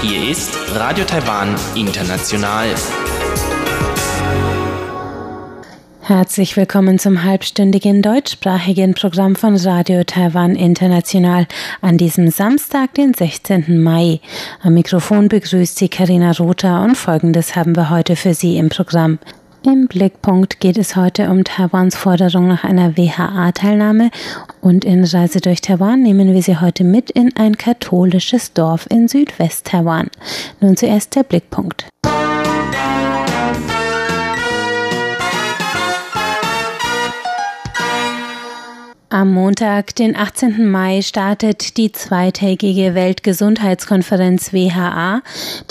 Hier ist Radio Taiwan International. Herzlich willkommen zum halbstündigen deutschsprachigen Programm von Radio Taiwan International an diesem Samstag, den 16. Mai. Am Mikrofon begrüßt Sie Karina Rother und Folgendes haben wir heute für Sie im Programm. Im Blickpunkt geht es heute um Taiwans Forderung nach einer WHA-Teilnahme und in Reise durch Taiwan nehmen wir Sie heute mit in ein katholisches Dorf in Südwest-Taiwan. Nun zuerst der Blickpunkt. Am Montag, den 18. Mai, startet die zweitägige Weltgesundheitskonferenz WHA,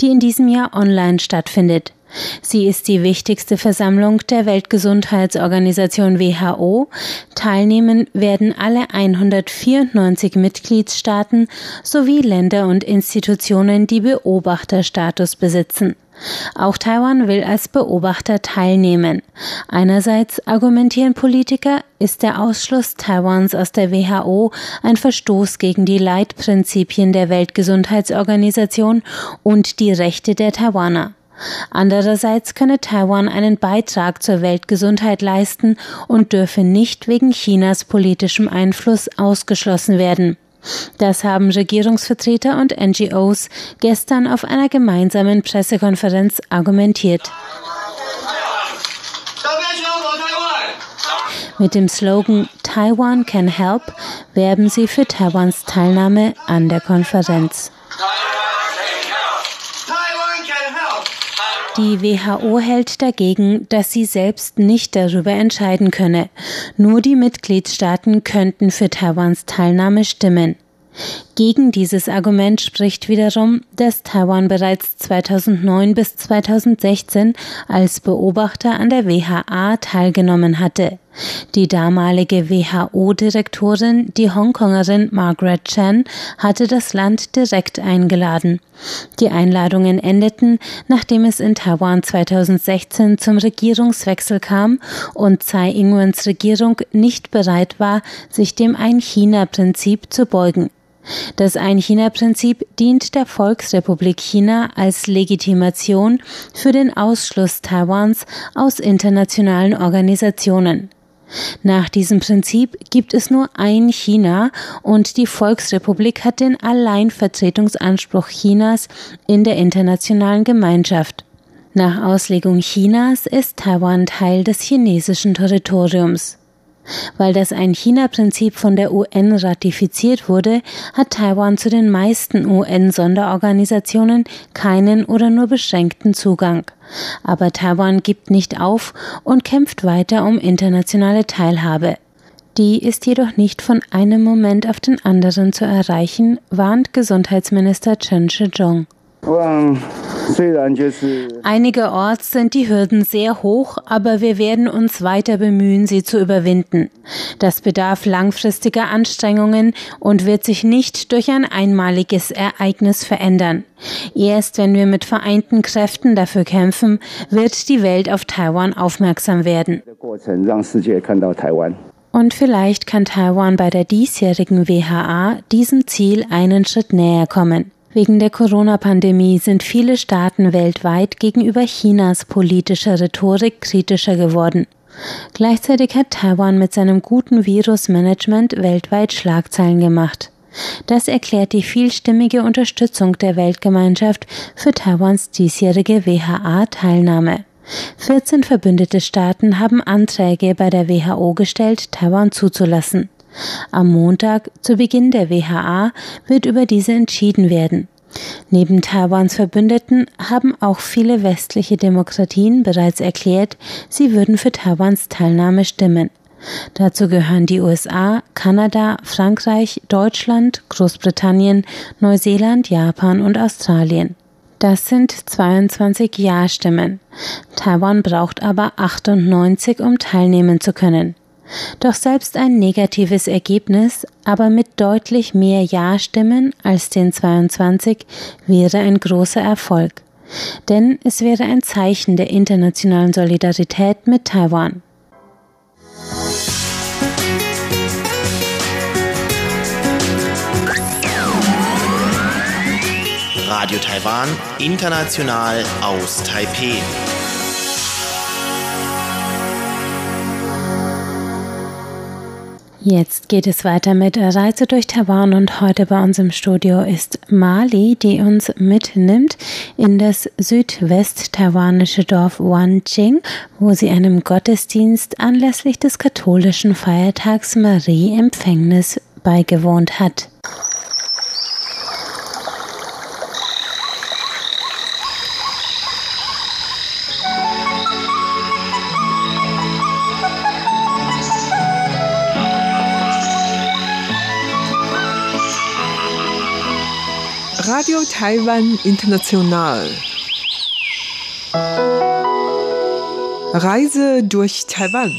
die in diesem Jahr online stattfindet. Sie ist die wichtigste Versammlung der Weltgesundheitsorganisation WHO. Teilnehmen werden alle 194 Mitgliedstaaten sowie Länder und Institutionen, die Beobachterstatus besitzen. Auch Taiwan will als Beobachter teilnehmen. Einerseits argumentieren Politiker, ist der Ausschluss Taiwans aus der WHO ein Verstoß gegen die Leitprinzipien der Weltgesundheitsorganisation und die Rechte der Taiwaner. Andererseits könne Taiwan einen Beitrag zur Weltgesundheit leisten und dürfe nicht wegen Chinas politischem Einfluss ausgeschlossen werden. Das haben Regierungsvertreter und NGOs gestern auf einer gemeinsamen Pressekonferenz argumentiert. Mit dem Slogan Taiwan can help werben sie für Taiwans Teilnahme an der Konferenz. Die WHO hält dagegen, dass sie selbst nicht darüber entscheiden könne. Nur die Mitgliedstaaten könnten für Taiwans Teilnahme stimmen. Gegen dieses Argument spricht wiederum, dass Taiwan bereits 2009 bis 2016 als Beobachter an der WHA teilgenommen hatte. Die damalige WHO-Direktorin, die Hongkongerin Margaret Chan, hatte das Land direkt eingeladen. Die Einladungen endeten, nachdem es in Taiwan 2016 zum Regierungswechsel kam und Tsai Ing-wens Regierung nicht bereit war, sich dem Ein-China-Prinzip zu beugen. Das Ein-China-Prinzip dient der Volksrepublik China als Legitimation für den Ausschluss Taiwans aus internationalen Organisationen. Nach diesem Prinzip gibt es nur ein China und die Volksrepublik hat den Alleinvertretungsanspruch Chinas in der internationalen Gemeinschaft. Nach Auslegung Chinas ist Taiwan Teil des chinesischen Territoriums. Weil das Ein-China-Prinzip von der UN ratifiziert wurde, hat Taiwan zu den meisten UN-Sonderorganisationen keinen oder nur beschränkten Zugang. Aber Taiwan gibt nicht auf und kämpft weiter um internationale Teilhabe. Die ist jedoch nicht von einem Moment auf den anderen zu erreichen, warnt Gesundheitsminister Chen Shih-chung. Einigerorts sind die Hürden sehr hoch, aber wir werden uns weiter bemühen, sie zu überwinden. Das bedarf langfristiger Anstrengungen und wird sich nicht durch ein einmaliges Ereignis verändern. Erst wenn wir mit vereinten Kräften dafür kämpfen, wird die Welt auf Taiwan aufmerksam werden. Und vielleicht kann Taiwan bei der diesjährigen WHA diesem Ziel einen Schritt näher kommen. Wegen der Corona-Pandemie sind viele Staaten weltweit gegenüber Chinas politischer Rhetorik kritischer geworden. Gleichzeitig hat Taiwan mit seinem guten Virusmanagement weltweit Schlagzeilen gemacht. Das erklärt die vielstimmige Unterstützung der Weltgemeinschaft für Taiwans diesjährige WHA-Teilnahme. 14 verbündete Staaten haben Anträge bei der WHO gestellt, Taiwan zuzulassen. Am Montag, zu Beginn der WHA, wird über diese entschieden werden. Neben Taiwans Verbündeten haben auch viele westliche Demokratien bereits erklärt, sie würden für Taiwans Teilnahme stimmen. Dazu gehören die USA, Kanada, Frankreich, Deutschland, Großbritannien, Neuseeland, Japan und Australien. Das sind 22 Ja-Stimmen. Taiwan braucht aber 98, um teilnehmen zu können. Doch selbst ein negatives Ergebnis, aber mit deutlich mehr Ja-Stimmen als den 22 wäre ein großer Erfolg. Denn es wäre ein Zeichen der internationalen Solidarität mit Taiwan. Radio Taiwan, international aus Taipei. Jetzt geht es weiter mit Reise durch Taiwan und heute bei uns im Studio ist Mali, die uns mitnimmt in das südwest-taiwanische Dorf Wanqing, wo sie einem Gottesdienst anlässlich des katholischen Feiertags Marie Empfängnis beigewohnt hat. Radio Taiwan International. Reise durch Taiwan.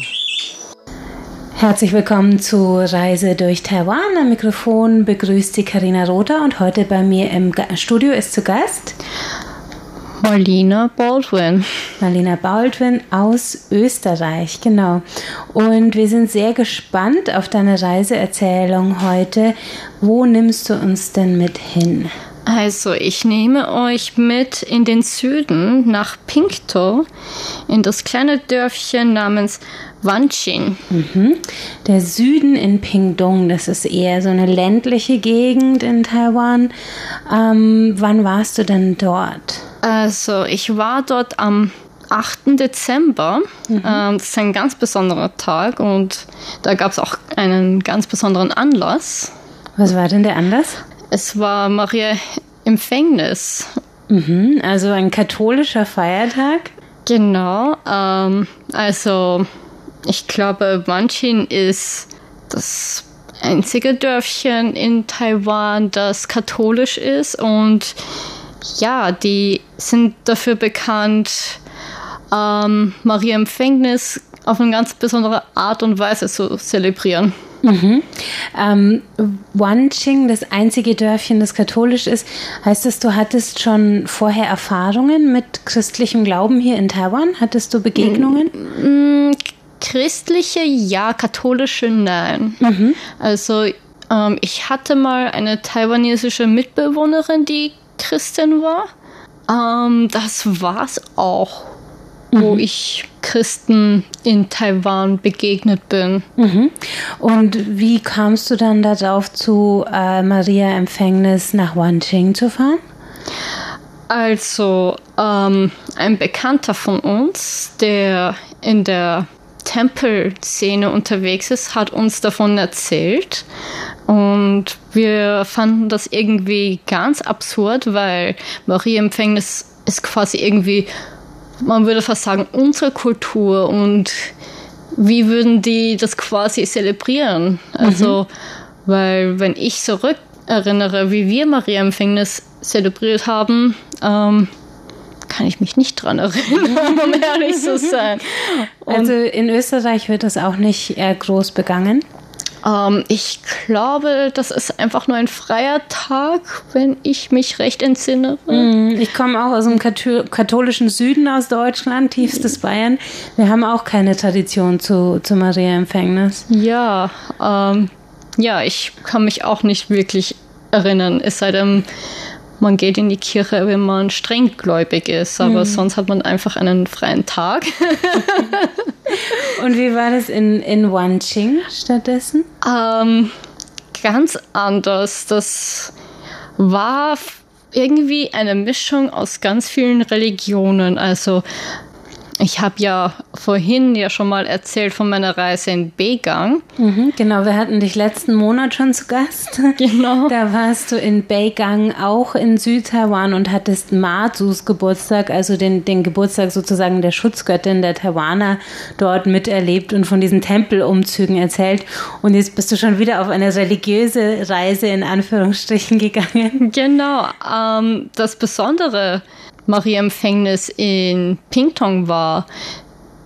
Herzlich willkommen zu Reise durch Taiwan. Am Mikrofon begrüßt Sie Karina Rother und heute bei mir im Studio ist zu Gast Marlina Baldwin. Marlina Baldwin aus Österreich, genau. Und wir sind sehr gespannt auf deine Reiseerzählung heute. Wo nimmst du uns denn mit hin? Also, ich nehme euch mit in den Süden nach Pinkto, in das kleine Dörfchen namens Wanchin. Mhm. Der Süden in Pingdong, das ist eher so eine ländliche Gegend in Taiwan. Ähm, wann warst du denn dort? Also, ich war dort am 8. Dezember. Mhm. Ähm, das ist ein ganz besonderer Tag und da gab es auch einen ganz besonderen Anlass. Was war denn der Anlass? Es war Maria Empfängnis. Mhm, also ein katholischer Feiertag? Genau. Ähm, also ich glaube, Wanchin ist das einzige Dörfchen in Taiwan, das katholisch ist. Und ja, die sind dafür bekannt, ähm, Maria Empfängnis auf eine ganz besondere Art und Weise zu zelebrieren. Mhm. Ähm, Wanqing, das einzige Dörfchen, das katholisch ist, heißt das, du hattest schon vorher Erfahrungen mit christlichem Glauben hier in Taiwan? Hattest du Begegnungen? Mm, christliche ja, katholische nein. Mhm. Also ähm, ich hatte mal eine taiwanesische Mitbewohnerin, die Christin war. Ähm, das war's auch wo mhm. ich Christen in Taiwan begegnet bin. Mhm. Und wie kamst du dann darauf, zu äh, Maria Empfängnis nach Wanqing zu fahren? Also, ähm, ein Bekannter von uns, der in der Tempelszene unterwegs ist, hat uns davon erzählt. Und wir fanden das irgendwie ganz absurd, weil Maria Empfängnis ist quasi irgendwie man würde fast sagen, unsere Kultur und wie würden die das quasi zelebrieren? Also, mhm. weil wenn ich zurück erinnere, wie wir Maria Empfängnis zelebriert haben, ähm, kann ich mich nicht dran erinnern, um ehrlich zu sein. Und also in Österreich wird das auch nicht eher groß begangen? Ähm, ich glaube, das ist einfach nur ein freier Tag, wenn ich mich recht entsinne. Mm, ich komme auch aus dem katholischen Süden aus Deutschland, tiefstes Bayern. Wir haben auch keine Tradition zu, zu Maria-Empfängnis. Ja, ähm, ja, ich kann mich auch nicht wirklich erinnern. Es sei denn, man geht in die Kirche, wenn man strenggläubig ist, aber mhm. sonst hat man einfach einen freien Tag. Und wie war das in, in Wanqing stattdessen? Ähm, ganz anders. Das war irgendwie eine Mischung aus ganz vielen Religionen. Also ich habe ja vorhin ja schon mal erzählt von meiner Reise in Beigang. Mhm, genau, wir hatten dich letzten Monat schon zu Gast. Genau. Da warst du in Beigang, auch in Südtaiwan und hattest Matsus Geburtstag, also den, den Geburtstag sozusagen der Schutzgöttin der Taiwaner dort miterlebt und von diesen Tempelumzügen erzählt. Und jetzt bist du schon wieder auf eine religiöse Reise in Anführungsstrichen gegangen. Genau. Ähm, das Besondere Maria-Empfängnis in Pingtong war,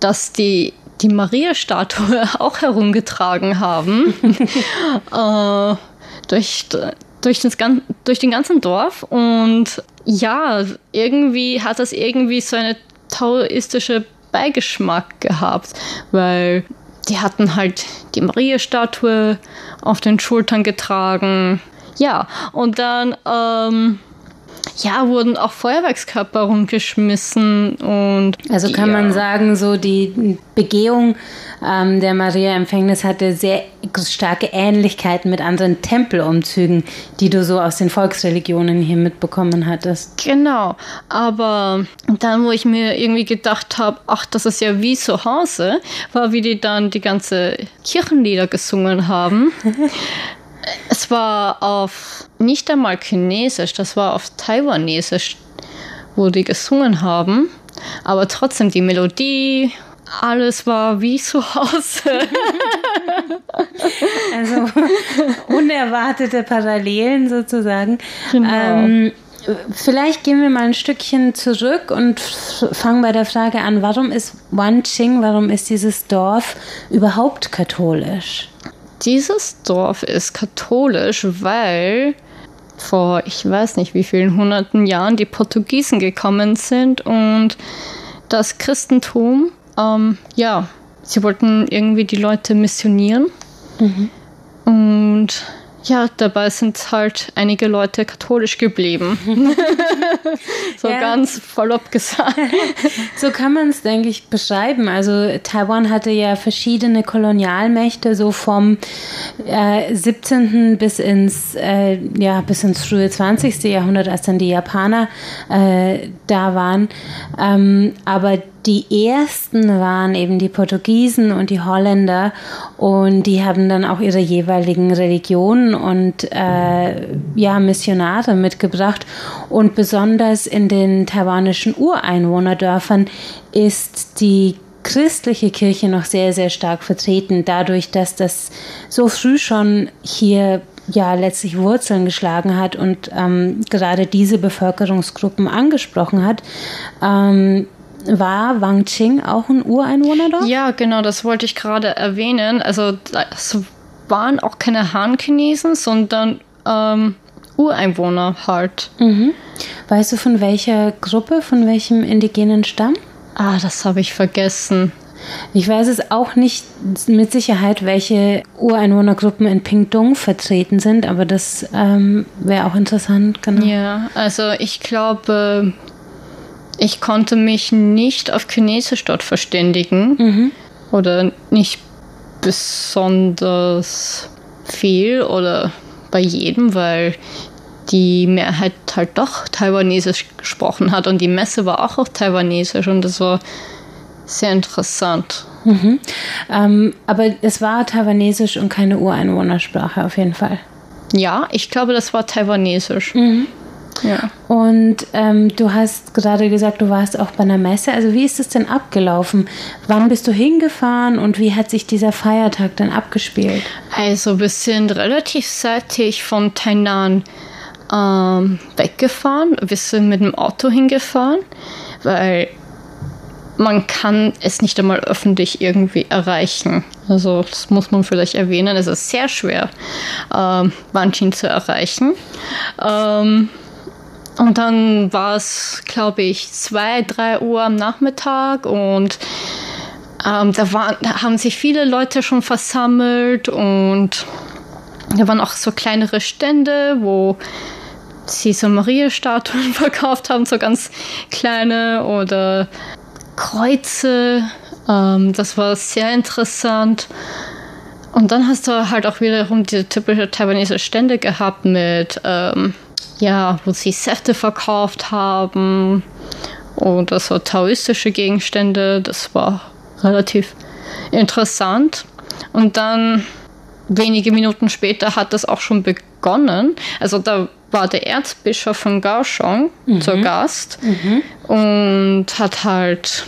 dass die die Maria-Statue auch herumgetragen haben äh, durch, durch, das, durch den ganzen Dorf. Und ja, irgendwie hat das irgendwie so eine taoistische Beigeschmack gehabt, weil die hatten halt die Maria-Statue auf den Schultern getragen. Ja, und dann ähm, ja, wurden auch Feuerwerkskörper rumgeschmissen und. Also kann ja. man sagen, so die Begehung ähm, der Maria-Empfängnis hatte sehr starke Ähnlichkeiten mit anderen Tempelumzügen, die du so aus den Volksreligionen hier mitbekommen hattest. Genau, aber dann, wo ich mir irgendwie gedacht habe, ach, das ist ja wie zu Hause, war, wie die dann die ganze Kirchenlieder gesungen haben. es war auf nicht einmal Chinesisch, das war auf Taiwanesisch, wo die gesungen haben. Aber trotzdem die Melodie, alles war wie zu Hause. also unerwartete Parallelen sozusagen. Genau. Ähm, Vielleicht gehen wir mal ein Stückchen zurück und fangen bei der Frage an, warum ist Wanqing, warum ist dieses Dorf überhaupt katholisch? Dieses Dorf ist katholisch, weil vor, ich weiß nicht wie vielen hunderten Jahren die Portugiesen gekommen sind und das Christentum, ähm, ja, sie wollten irgendwie die Leute missionieren. Mhm. Und ja, dabei sind halt einige Leute katholisch geblieben. so ja. ganz verlopp gesagt. so kann man es, denke ich, beschreiben. Also Taiwan hatte ja verschiedene Kolonialmächte, so vom äh, 17. bis ins, äh, ja, bis ins frühe 20. Jahrhundert, als dann die Japaner äh, da waren. Ähm, aber die ersten waren eben die Portugiesen und die Holländer und die haben dann auch ihre jeweiligen Religionen und äh, ja Missionare mitgebracht und besonders in den taiwanischen Ureinwohnerdörfern ist die christliche Kirche noch sehr sehr stark vertreten dadurch dass das so früh schon hier ja letztlich Wurzeln geschlagen hat und ähm, gerade diese Bevölkerungsgruppen angesprochen hat. Ähm, war Wang Qing auch ein Ureinwohner dort? Ja, genau, das wollte ich gerade erwähnen. Also es waren auch keine Han-Chinesen, sondern ähm, Ureinwohner halt. Mhm. Weißt du von welcher Gruppe, von welchem indigenen Stamm? Ah, das habe ich vergessen. Ich weiß es auch nicht mit Sicherheit, welche Ureinwohnergruppen in Pingtung vertreten sind, aber das ähm, wäre auch interessant, genau. Ja, also ich glaube, ich konnte mich nicht auf Chinesisch dort verständigen mhm. oder nicht besonders viel oder bei jedem, weil die Mehrheit halt doch Taiwanesisch gesprochen hat und die Messe war auch auf Taiwanesisch und das war sehr interessant. Mhm. Ähm, aber es war Taiwanesisch und keine Ureinwohnersprache auf jeden Fall. Ja, ich glaube, das war Taiwanesisch. Mhm. Ja. Und ähm, du hast gerade gesagt, du warst auch bei einer Messe. Also wie ist es denn abgelaufen? Wann bist du hingefahren und wie hat sich dieser Feiertag dann abgespielt? Also wir sind relativ zeitig von Tainan ähm, weggefahren. Wir sind mit dem Auto hingefahren, weil man kann es nicht einmal öffentlich irgendwie erreichen. Also das muss man vielleicht erwähnen. Es ist sehr schwer, ähm, Wanchin zu erreichen. Ähm, und dann war es, glaube ich, zwei, drei Uhr am Nachmittag und ähm, da, waren, da haben sich viele Leute schon versammelt und da waren auch so kleinere Stände, wo sie so Maria-Statuen verkauft haben, so ganz kleine oder Kreuze. Ähm, das war sehr interessant. Und dann hast du halt auch wiederum diese typische taiwanesische Stände gehabt mit ähm, ja, wo sie Säfte verkauft haben oder so taoistische Gegenstände. Das war relativ interessant. Und dann wenige Minuten später hat das auch schon begonnen. Also da war der Erzbischof von Kaohsiung mhm. zur Gast mhm. und hat halt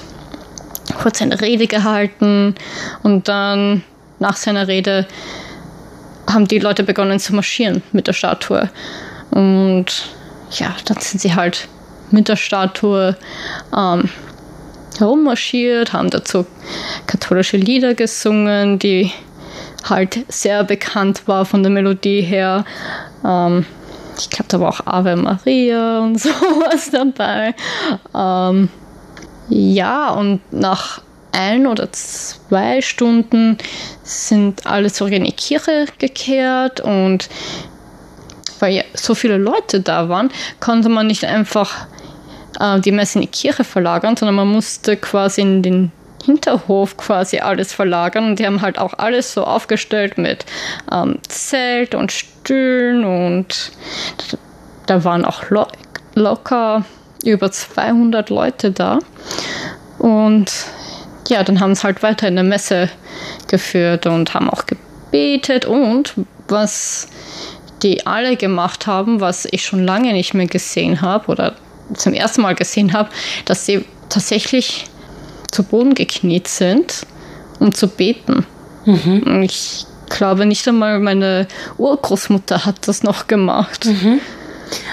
kurz eine Rede gehalten und dann nach seiner Rede haben die Leute begonnen zu marschieren mit der Statue. Und ja, dann sind sie halt mit der Statue ähm, herummarschiert, haben dazu katholische Lieder gesungen, die halt sehr bekannt war von der Melodie her. Ähm, ich glaube, da war auch Ave Maria und sowas dabei. Ähm, ja, und nach ein oder zwei Stunden sind alle zurück in die Kirche gekehrt und weil so viele Leute da waren, konnte man nicht einfach äh, die Messe in die Kirche verlagern, sondern man musste quasi in den Hinterhof quasi alles verlagern. Und die haben halt auch alles so aufgestellt mit ähm, Zelt und Stühlen und da waren auch lo locker über 200 Leute da. Und ja, dann haben sie halt weiter in der Messe geführt und haben auch gebetet. Und was die alle gemacht haben, was ich schon lange nicht mehr gesehen habe oder zum ersten Mal gesehen habe, dass sie tatsächlich zu Boden gekniet sind, um zu beten. Mhm. Ich glaube nicht einmal meine Urgroßmutter hat das noch gemacht. Mhm.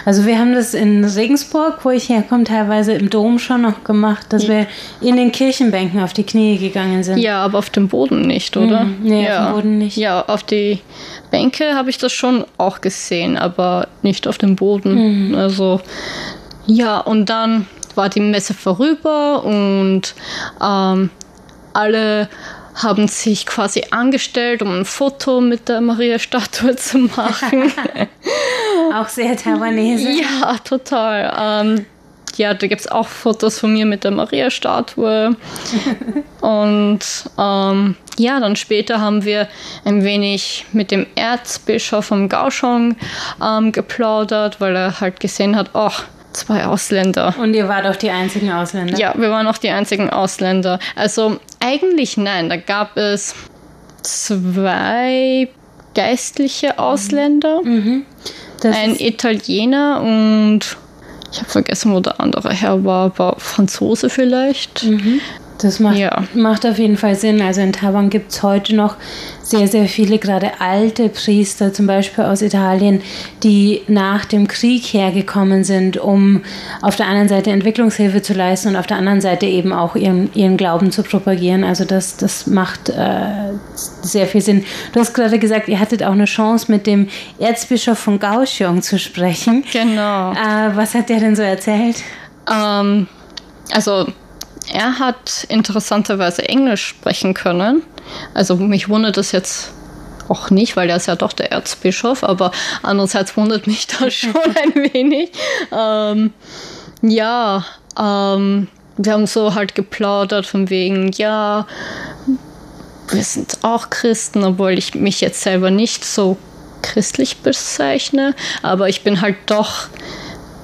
Also wir haben das in Regensburg, wo ich herkomme, teilweise im Dom schon noch gemacht, dass wir in den Kirchenbänken auf die Knie gegangen sind. Ja, aber auf dem Boden nicht, oder? Mhm. Nee, ja. auf dem Boden nicht. Ja, auf die Bänke habe ich das schon auch gesehen, aber nicht auf dem Boden. Mhm. Also ja, und dann war die Messe vorüber und ähm, alle haben sich quasi angestellt, um ein Foto mit der Maria-Statue zu machen. auch sehr Taiwanese. Ja, total. Ähm, ja, da gibt es auch Fotos von mir mit der Maria-Statue. und ähm, ja, dann später haben wir ein wenig mit dem Erzbischof vom Kaohsiung ähm, geplaudert, weil er halt gesehen hat, ach, zwei Ausländer. Und ihr wart auch die einzigen Ausländer? Ja, wir waren auch die einzigen Ausländer. Also eigentlich nein, da gab es zwei geistliche Ausländer, mhm. ein Italiener und ich habe vergessen, wo der andere Herr war, war Franzose vielleicht. Mhm. Das macht, ja. macht auf jeden Fall Sinn. Also in Taiwan gibt es heute noch sehr, sehr viele, gerade alte Priester, zum Beispiel aus Italien, die nach dem Krieg hergekommen sind, um auf der einen Seite Entwicklungshilfe zu leisten und auf der anderen Seite eben auch ihren, ihren Glauben zu propagieren. Also das, das macht äh, sehr viel Sinn. Du hast gerade gesagt, ihr hattet auch eine Chance, mit dem Erzbischof von Kaohsiung zu sprechen. Genau. Äh, was hat der denn so erzählt? Ähm, also er hat interessanterweise Englisch sprechen können. Also mich wundert das jetzt auch nicht, weil er ist ja doch der Erzbischof, aber andererseits wundert mich das schon ein wenig. Ähm, ja, ähm, wir haben so halt geplaudert von wegen, ja, wir sind auch Christen, obwohl ich mich jetzt selber nicht so christlich bezeichne, aber ich bin halt doch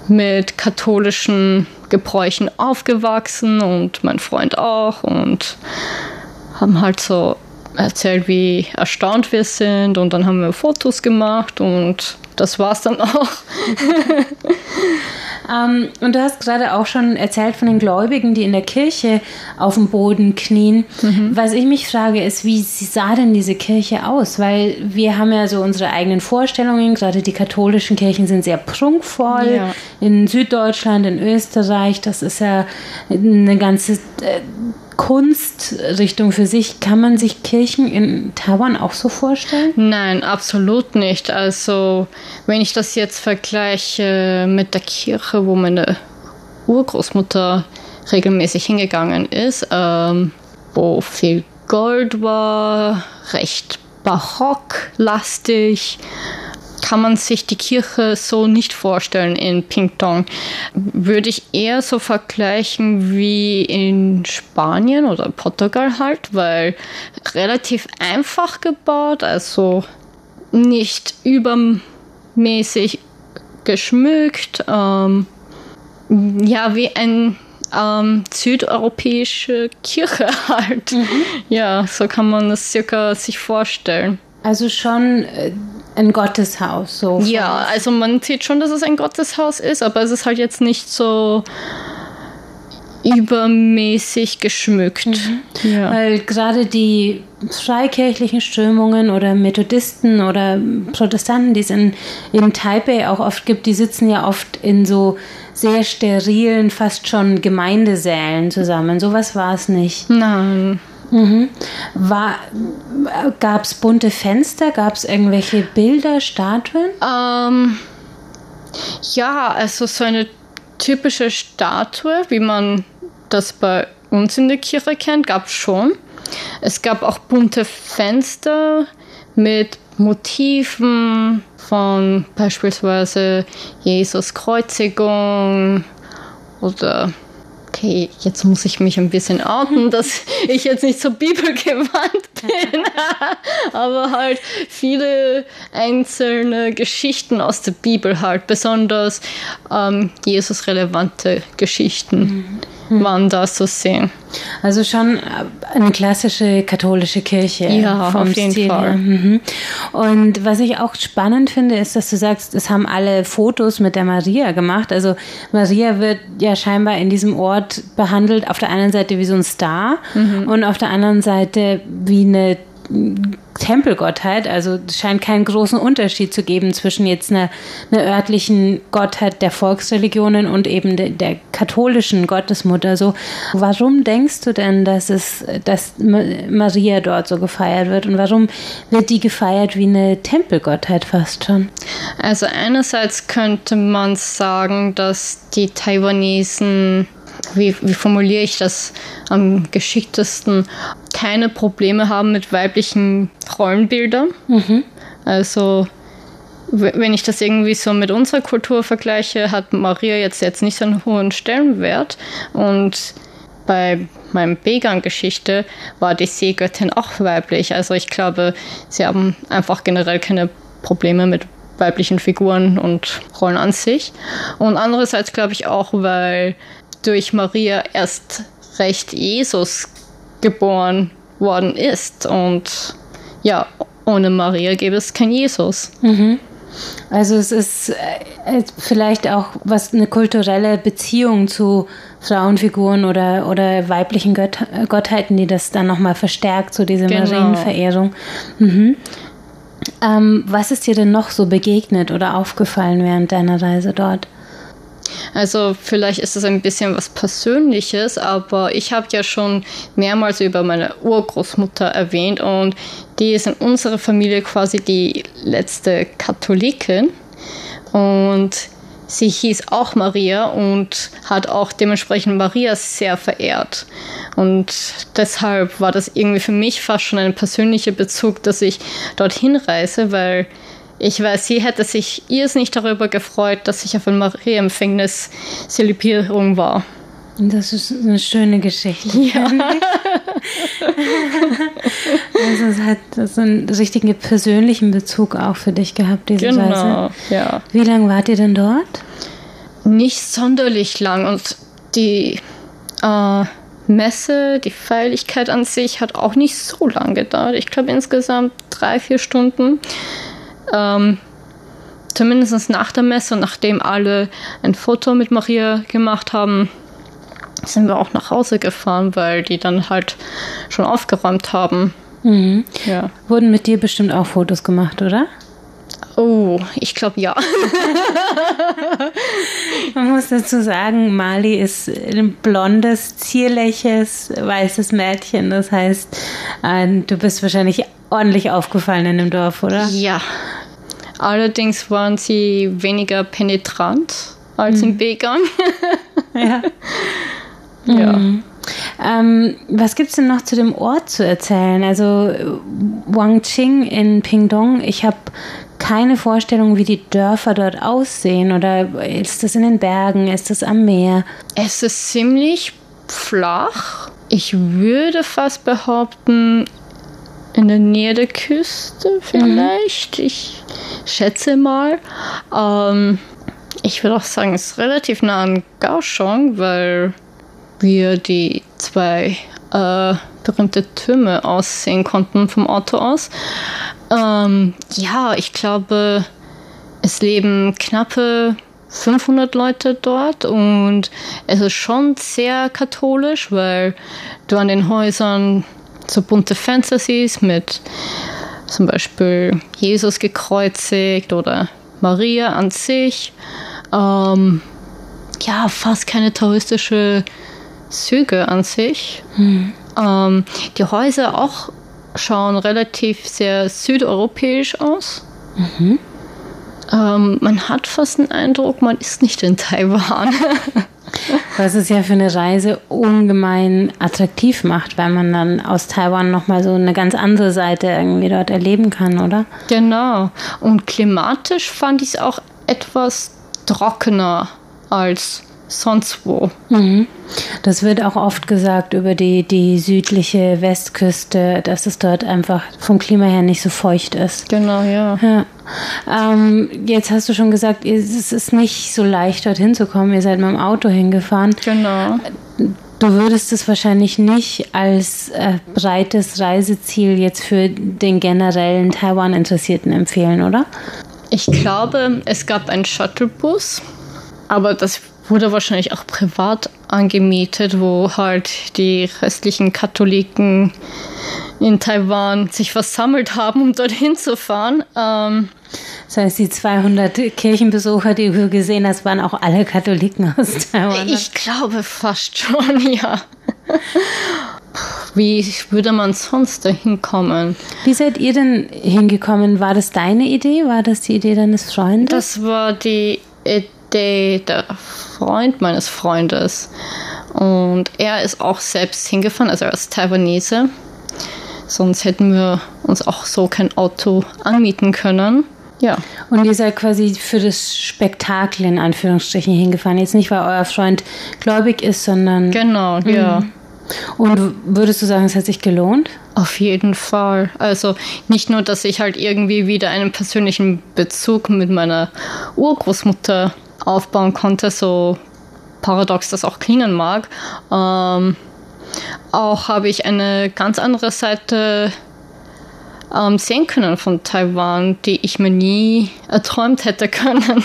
mit katholischen Gebräuchen aufgewachsen und mein Freund auch und haben halt so erzählt, wie erstaunt wir sind und dann haben wir Fotos gemacht und das war's dann auch. Ähm, und du hast gerade auch schon erzählt von den Gläubigen, die in der Kirche auf dem Boden knien. Mhm. Was ich mich frage, ist, wie sah denn diese Kirche aus? Weil wir haben ja so unsere eigenen Vorstellungen. Gerade die katholischen Kirchen sind sehr prunkvoll. Ja. In Süddeutschland, in Österreich, das ist ja eine ganze äh, Kunstrichtung für sich. Kann man sich Kirchen in Taiwan auch so vorstellen? Nein, absolut nicht. Also, wenn ich das jetzt vergleiche mit der Kirche, wo meine Urgroßmutter regelmäßig hingegangen ist, ähm, wo viel Gold war, recht barocklastig, kann man sich die Kirche so nicht vorstellen in Pingtong. Würde ich eher so vergleichen wie in Spanien oder Portugal halt, weil relativ einfach gebaut, also nicht übermäßig geschmückt. Ähm, ja, wie ein ähm, südeuropäische Kirche halt. Mhm. Ja, so kann man es circa sich vorstellen. Also schon äh, ein Gotteshaus. So ja, also man sieht schon, dass es ein Gotteshaus ist, aber es ist halt jetzt nicht so übermäßig geschmückt. Mhm. Ja. Weil gerade die freikirchlichen Strömungen oder Methodisten oder Protestanten, die es in, in Taipei auch oft gibt, die sitzen ja oft in so sehr sterilen, fast schon Gemeindesälen zusammen. Sowas war es nicht. Nein. Mhm. Gab es bunte Fenster? Gab es irgendwelche Bilder, Statuen? Ähm, ja, also so eine typische Statue, wie man das bei uns in der Kirche kennt, gab es schon. Es gab auch bunte Fenster mit Motiven von beispielsweise Jesus Kreuzigung oder okay, jetzt muss ich mich ein bisschen outen, dass ich jetzt nicht so bibelgewandt bin, aber halt viele einzelne Geschichten aus der Bibel halt, besonders ähm, Jesus-relevante Geschichten. Mhm waren da zu sehen. Also schon eine klassische katholische Kirche. Ja, auf jeden Stil Fall. Mhm. Und was ich auch spannend finde, ist, dass du sagst, es haben alle Fotos mit der Maria gemacht. Also Maria wird ja scheinbar in diesem Ort behandelt, auf der einen Seite wie so ein Star mhm. und auf der anderen Seite wie eine Tempelgottheit. Also es scheint keinen großen Unterschied zu geben zwischen jetzt einer, einer örtlichen Gottheit der Volksreligionen und eben de, der katholischen Gottesmutter. So, warum denkst du denn, dass es, dass Maria dort so gefeiert wird und warum wird die gefeiert wie eine Tempelgottheit fast schon? Also einerseits könnte man sagen, dass die Taiwanesen wie, wie formuliere ich das am geschicktesten, keine Probleme haben mit weiblichen Rollenbildern. Mhm. Also wenn ich das irgendwie so mit unserer Kultur vergleiche, hat Maria jetzt, jetzt nicht so einen hohen Stellenwert. Und bei meinem Began-Geschichte war die Seegöttin auch weiblich. Also ich glaube, sie haben einfach generell keine Probleme mit weiblichen Figuren und Rollen an sich. Und andererseits glaube ich auch, weil durch Maria erst recht Jesus geboren worden ist. Und ja, ohne Maria gäbe es kein Jesus. Mhm. Also es ist äh, vielleicht auch was eine kulturelle Beziehung zu Frauenfiguren oder, oder weiblichen Gött Gottheiten, die das dann nochmal verstärkt, so diese genau. Marienverehrung. Mhm. Ähm, was ist dir denn noch so begegnet oder aufgefallen während deiner Reise dort? Also vielleicht ist es ein bisschen was Persönliches, aber ich habe ja schon mehrmals über meine Urgroßmutter erwähnt und die ist in unserer Familie quasi die letzte Katholikin und sie hieß auch Maria und hat auch dementsprechend Maria sehr verehrt. Und deshalb war das irgendwie für mich fast schon ein persönlicher Bezug, dass ich dorthin reise, weil ich weiß, sie hätte sich irrsinnig darüber gefreut, dass ich auf ein Marienempfängnis Zelibierung war. Das ist eine schöne Geschichte. Ja. also es hat so einen richtigen persönlichen Bezug auch für dich gehabt, diese genau, Reise. Ja. Wie lange wart ihr denn dort? Nicht sonderlich lang und die äh, Messe, die Feierlichkeit an sich hat auch nicht so lange gedauert. Ich glaube insgesamt drei, vier Stunden. Ähm, zumindest nach der Messe, nachdem alle ein Foto mit Maria gemacht haben, sind wir auch nach Hause gefahren, weil die dann halt schon aufgeräumt haben. Mhm. Ja. Wurden mit dir bestimmt auch Fotos gemacht, oder? Oh, ich glaube ja. Man muss dazu sagen, Mali ist ein blondes, zierliches, weißes Mädchen. Das heißt, äh, du bist wahrscheinlich ordentlich aufgefallen in dem Dorf, oder? Ja. Allerdings waren sie weniger penetrant als mhm. im B-Gang. ja. Ja. Mhm. Ähm, was gibt es denn noch zu dem Ort zu erzählen? Also Wangqing in Pingdong, ich habe keine Vorstellung, wie die Dörfer dort aussehen. Oder ist das in den Bergen? Ist das am Meer? Es ist ziemlich flach. Ich würde fast behaupten, in der Nähe der Küste vielleicht. Mhm. Ich schätze mal. Ähm, ich würde auch sagen, es ist relativ nah an Kaohsiung, weil wir die zwei äh, berühmte Türme aussehen konnten vom Auto aus. Ähm, ja, ich glaube, es leben knappe 500 Leute dort und es ist schon sehr katholisch, weil du an den Häusern so bunte Fenster siehst mit zum Beispiel Jesus gekreuzigt oder Maria an sich. Ähm, ja, fast keine touristische Züge an sich. Mhm. Ähm, die Häuser auch schauen relativ sehr südeuropäisch aus. Mhm. Ähm, man hat fast den Eindruck, man ist nicht in Taiwan. Was es ja für eine Reise ungemein attraktiv macht, weil man dann aus Taiwan nochmal so eine ganz andere Seite irgendwie dort erleben kann, oder? Genau. Und klimatisch fand ich es auch etwas trockener als sonst wo. Mhm. Das wird auch oft gesagt über die, die südliche Westküste, dass es dort einfach vom Klima her nicht so feucht ist. Genau, ja. ja. Ähm, jetzt hast du schon gesagt, es ist nicht so leicht, dorthin zu kommen. Ihr seid mit dem Auto hingefahren. Genau. Du würdest es wahrscheinlich nicht als äh, breites Reiseziel jetzt für den generellen Taiwan-Interessierten empfehlen, oder? Ich glaube, es gab einen Shuttlebus, aber das wurde wahrscheinlich auch privat angemietet, wo halt die restlichen Katholiken in Taiwan sich versammelt haben, um dorthin zu fahren. Ähm, das heißt, die 200 Kirchenbesucher, die du gesehen hast, waren auch alle Katholiken aus Taiwan. Ich glaube fast schon, ja. Wie würde man sonst dahin kommen? Wie seid ihr denn hingekommen? War das deine Idee? War das die Idee deines Freundes? Das war die Idee der Freund meines Freundes. Und er ist auch selbst hingefahren, also er ist Taiwanese. Sonst hätten wir uns auch so kein Auto anmieten können. Ja. Und ihr seid quasi für das Spektakel in Anführungsstrichen hingefahren. Jetzt nicht, weil euer Freund gläubig ist, sondern. Genau, ja. Mhm. Und würdest du sagen, es hat sich gelohnt? Auf jeden Fall. Also nicht nur, dass ich halt irgendwie wieder einen persönlichen Bezug mit meiner Urgroßmutter aufbauen konnte, so paradox das auch klingen mag. Ähm, auch habe ich eine ganz andere Seite ähm, sehen können von Taiwan, die ich mir nie erträumt hätte können.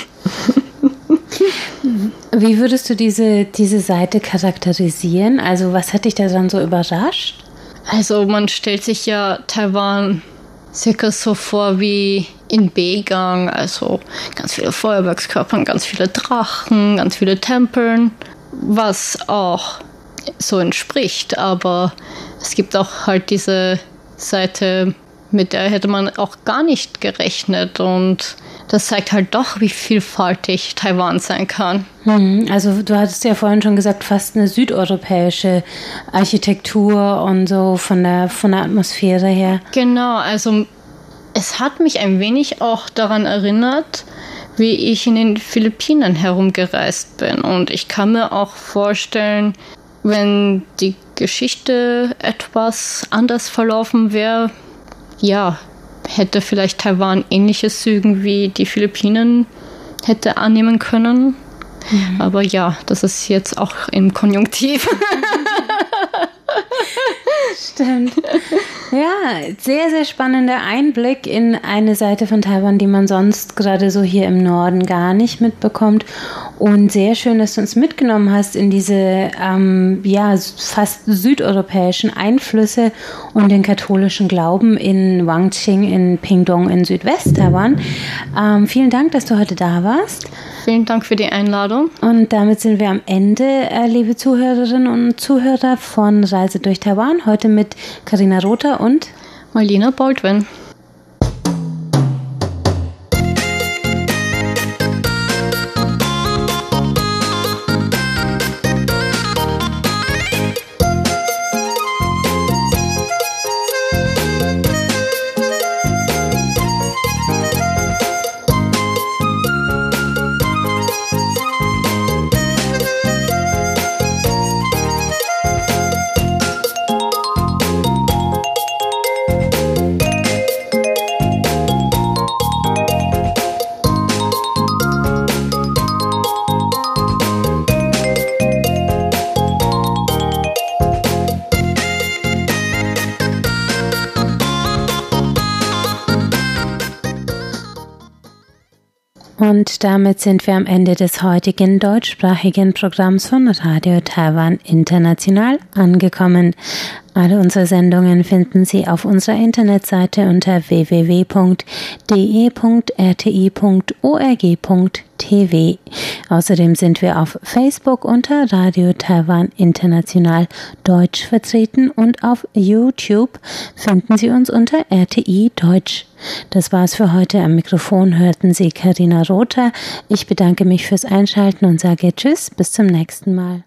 Wie würdest du diese, diese Seite charakterisieren? Also was hat dich da dann so überrascht? Also man stellt sich ja Taiwan circa so vor wie in Begang, also ganz viele Feuerwerkskörper, ganz viele Drachen, ganz viele Tempeln, was auch so entspricht, aber es gibt auch halt diese Seite, mit der hätte man auch gar nicht gerechnet und das zeigt halt doch, wie vielfältig Taiwan sein kann. Hm, also du hattest ja vorhin schon gesagt, fast eine südeuropäische Architektur und so von der, von der Atmosphäre her. Genau, also es hat mich ein wenig auch daran erinnert, wie ich in den Philippinen herumgereist bin. Und ich kann mir auch vorstellen, wenn die Geschichte etwas anders verlaufen wäre, ja, hätte vielleicht Taiwan ähnliche Zügen wie die Philippinen hätte annehmen können. Mhm. Aber ja, das ist jetzt auch im Konjunktiv. Stimmt. Ja, sehr, sehr spannender Einblick in eine Seite von Taiwan, die man sonst gerade so hier im Norden gar nicht mitbekommt. Und sehr schön, dass du uns mitgenommen hast in diese ähm, ja, fast südeuropäischen Einflüsse und den katholischen Glauben in Wangqing, in Pingdong in Südwest-Taiwan. Ähm, vielen Dank, dass du heute da warst. Vielen Dank für die Einladung. Und damit sind wir am Ende, äh, liebe Zuhörerinnen und Zuhörer von Reise durch Taiwan. Heute mit Karina Rother und Marlina Baldwin. Und damit sind wir am Ende des heutigen deutschsprachigen Programms von Radio Taiwan International angekommen. Alle unsere Sendungen finden Sie auf unserer Internetseite unter www.de.rti.org.tv. Außerdem sind wir auf Facebook unter Radio Taiwan International Deutsch vertreten und auf YouTube finden Sie uns unter RTI Deutsch. Das war's für heute. Am Mikrofon hörten Sie Karina Rother. Ich bedanke mich fürs Einschalten und sage Tschüss, bis zum nächsten Mal.